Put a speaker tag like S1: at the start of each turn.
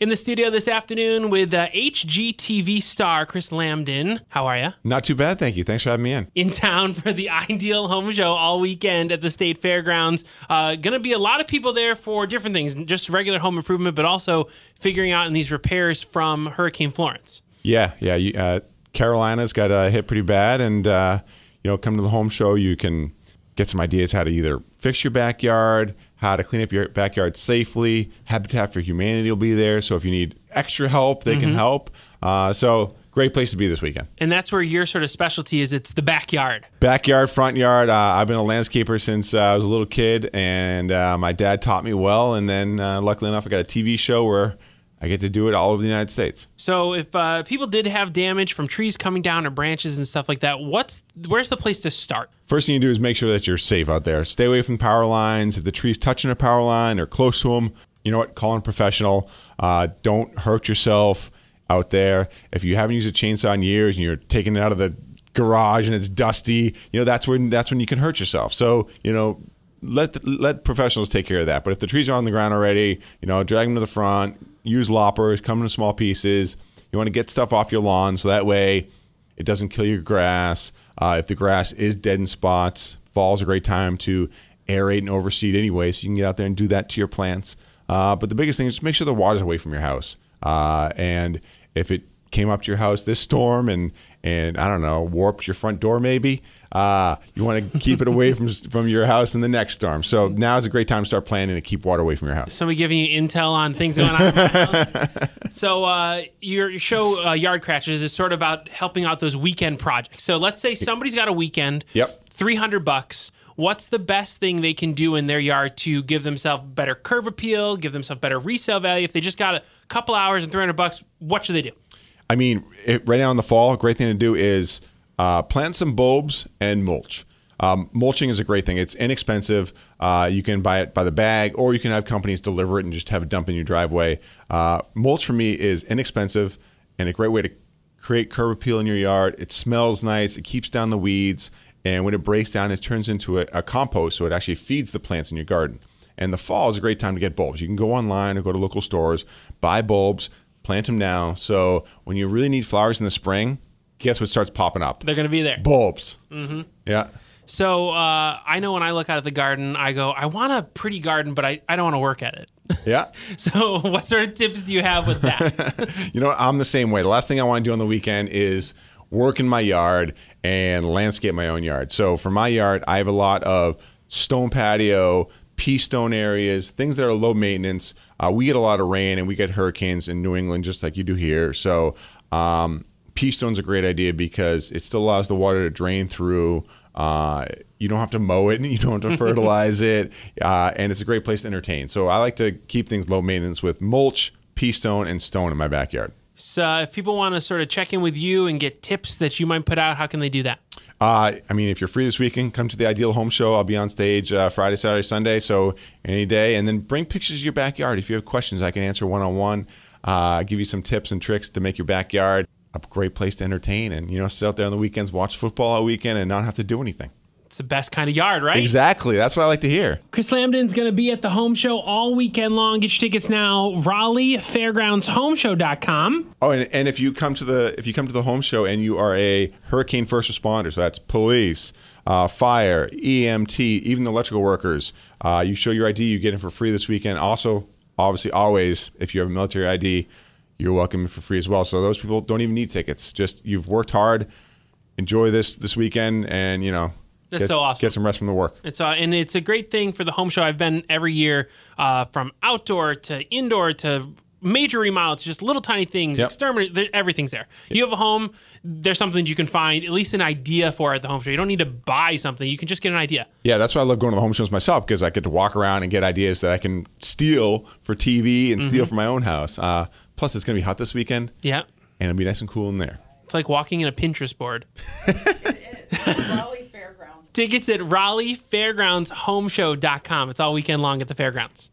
S1: In the studio this afternoon with uh, HGTV star Chris Lambton. How are you?
S2: Not too bad, thank you. Thanks for having me in.
S1: In town for the Ideal Home Show all weekend at the State Fairgrounds. Uh, going to be a lot of people there for different things, just regular home improvement, but also figuring out in these repairs from Hurricane Florence.
S2: Yeah, yeah. You, uh, Carolina's got uh, hit pretty bad, and uh, you know, come to the home show, you can get some ideas how to either fix your backyard, how to clean up your backyard safely. Habitat for Humanity will be there, so if you need extra help, they can help. Uh, so great place to be this weekend.
S1: And that's where your sort of specialty is. It's the backyard.
S2: Backyard, front yard. Uh, I've been a landscaper since uh, I was a little kid, and uh, my dad taught me well. And then, uh, luckily enough, I got a TV show where I get to do it all over the United States.
S1: So if uh, people did have damage from trees coming down or branches and stuff like that, what's where's the place to start?
S2: First thing you do is make sure that you're safe out there. Stay away from power lines. If the tree's touching a power line or close to them, you know what? Call in a professional. Uh, don't hurt yourself out there. If you haven't used a chainsaw in years and you're taking it out of the garage and it's dusty, you know that's when that's when you can hurt yourself. So you know let the, let professionals take care of that. But if the trees are on the ground already, you know drag them to the front. Use loppers. Come in small pieces. You want to get stuff off your lawn so that way it doesn't kill your grass. Uh, if the grass is dead in spots, fall's a great time to aerate and overseed anyway, so you can get out there and do that to your plants. Uh, but the biggest thing is just make sure the water's away from your house. Uh, and if it came up to your house this storm and and I don't know warped your front door maybe, uh, you want to keep it away from from your house in the next storm. So now is a great time to start planning to keep water away from your house.
S1: Somebody giving you intel on things going on. in house. so uh, your show uh, Yard Crashers is sort of about helping out those weekend projects. So let's say somebody's got a weekend.
S2: Yep.
S1: Three hundred bucks. What's the best thing they can do in their yard to give themselves better curb appeal, give themselves better resale value? If they just got a couple hours and three hundred bucks, what should they do?
S2: I mean, it, right now in the fall, a great thing to do is uh, plant some bulbs and mulch. Um, mulching is a great thing. It's inexpensive. Uh, you can buy it by the bag, or you can have companies deliver it and just have it dump in your driveway. Uh, mulch for me is inexpensive and a great way to create curb appeal in your yard. It smells nice. It keeps down the weeds, and when it breaks down, it turns into a, a compost, so it actually feeds the plants in your garden. And the fall is a great time to get bulbs. You can go online or go to local stores, buy bulbs, plant them now. So when you really need flowers in the spring, guess what starts popping up?
S1: They're going to be there.
S2: Bulbs. Mm-hmm. Yeah.
S1: So uh, I know when I look out at the garden, I go, I want a pretty garden, but I, I don't want to work at it.
S2: Yeah.
S1: so what sort of tips do you have with that?
S2: You know, I'm the same way. The last thing I want to do on the weekend is work in my yard and landscape my own yard. So for my yard, I have a lot of stone patio, pea stone areas, things that are low maintenance. Uh, we get a lot of rain and we get hurricanes in New England just like you do here. So um, pea stone's a great idea because it still allows the water to drain through. Uh, you don't have to mow it, and you don't have to fertilize it, uh, and it's a great place to entertain. So I like to keep things low maintenance with mulch, pea stone, and stone in my backyard.
S1: so if people want to sort of check in with you and get tips that you might put out, how can they do that?
S2: Uh, I mean, if you're free this weekend, come to the Ideal Home Show. I'll be on stage uh, Friday, Saturday, Sunday, so any day. And then bring pictures of your backyard. If you have questions, I can answer one on one. Give you some tips and tricks to make your backyard a great place to entertain and you know sit out there on the weekends, watch football all weekend, and not have to do anything.
S1: It's the best kind of yard, right?
S2: Exactly. That's what I like to hear.
S1: Chris Lambton's going to be at the home show all weekend long. Get your tickets now. Raleigh Fairgrounds Homeshow.com.
S2: Oh, and, and if you come to the if you come to the home show and you are a hurricane first responder, so that's police, uh, fire, EMT, even the electrical workers, uh, you show your ID, you get it for free this weekend. Also, obviously, always if you have a military ID, you're welcome for free as well. So those people don't even need tickets. Just you've worked hard, enjoy this this weekend, and you know.
S1: That's
S2: get,
S1: so awesome.
S2: Get some rest from the work.
S1: It's uh, and it's a great thing for the home show. I've been every year, uh, from outdoor to indoor to major remodel. It's just little tiny things.
S2: Yep.
S1: Exterminate. Everything's there. You have a home. There's something you can find at least an idea for at the home show. You don't need to buy something. You can just get an idea.
S2: Yeah, that's why I love going to the home shows myself because I get to walk around and get ideas that I can steal for TV and
S1: Mm-hmm.
S2: steal for my own house. Uh, plus, it's going to be hot this weekend,
S1: Yeah.
S2: and it'll be nice and cool in there.
S1: It's like walking in a Pinterest board. Tickets at RaleighFairgroundsHomeshow.com. It's all weekend long at the fairgrounds.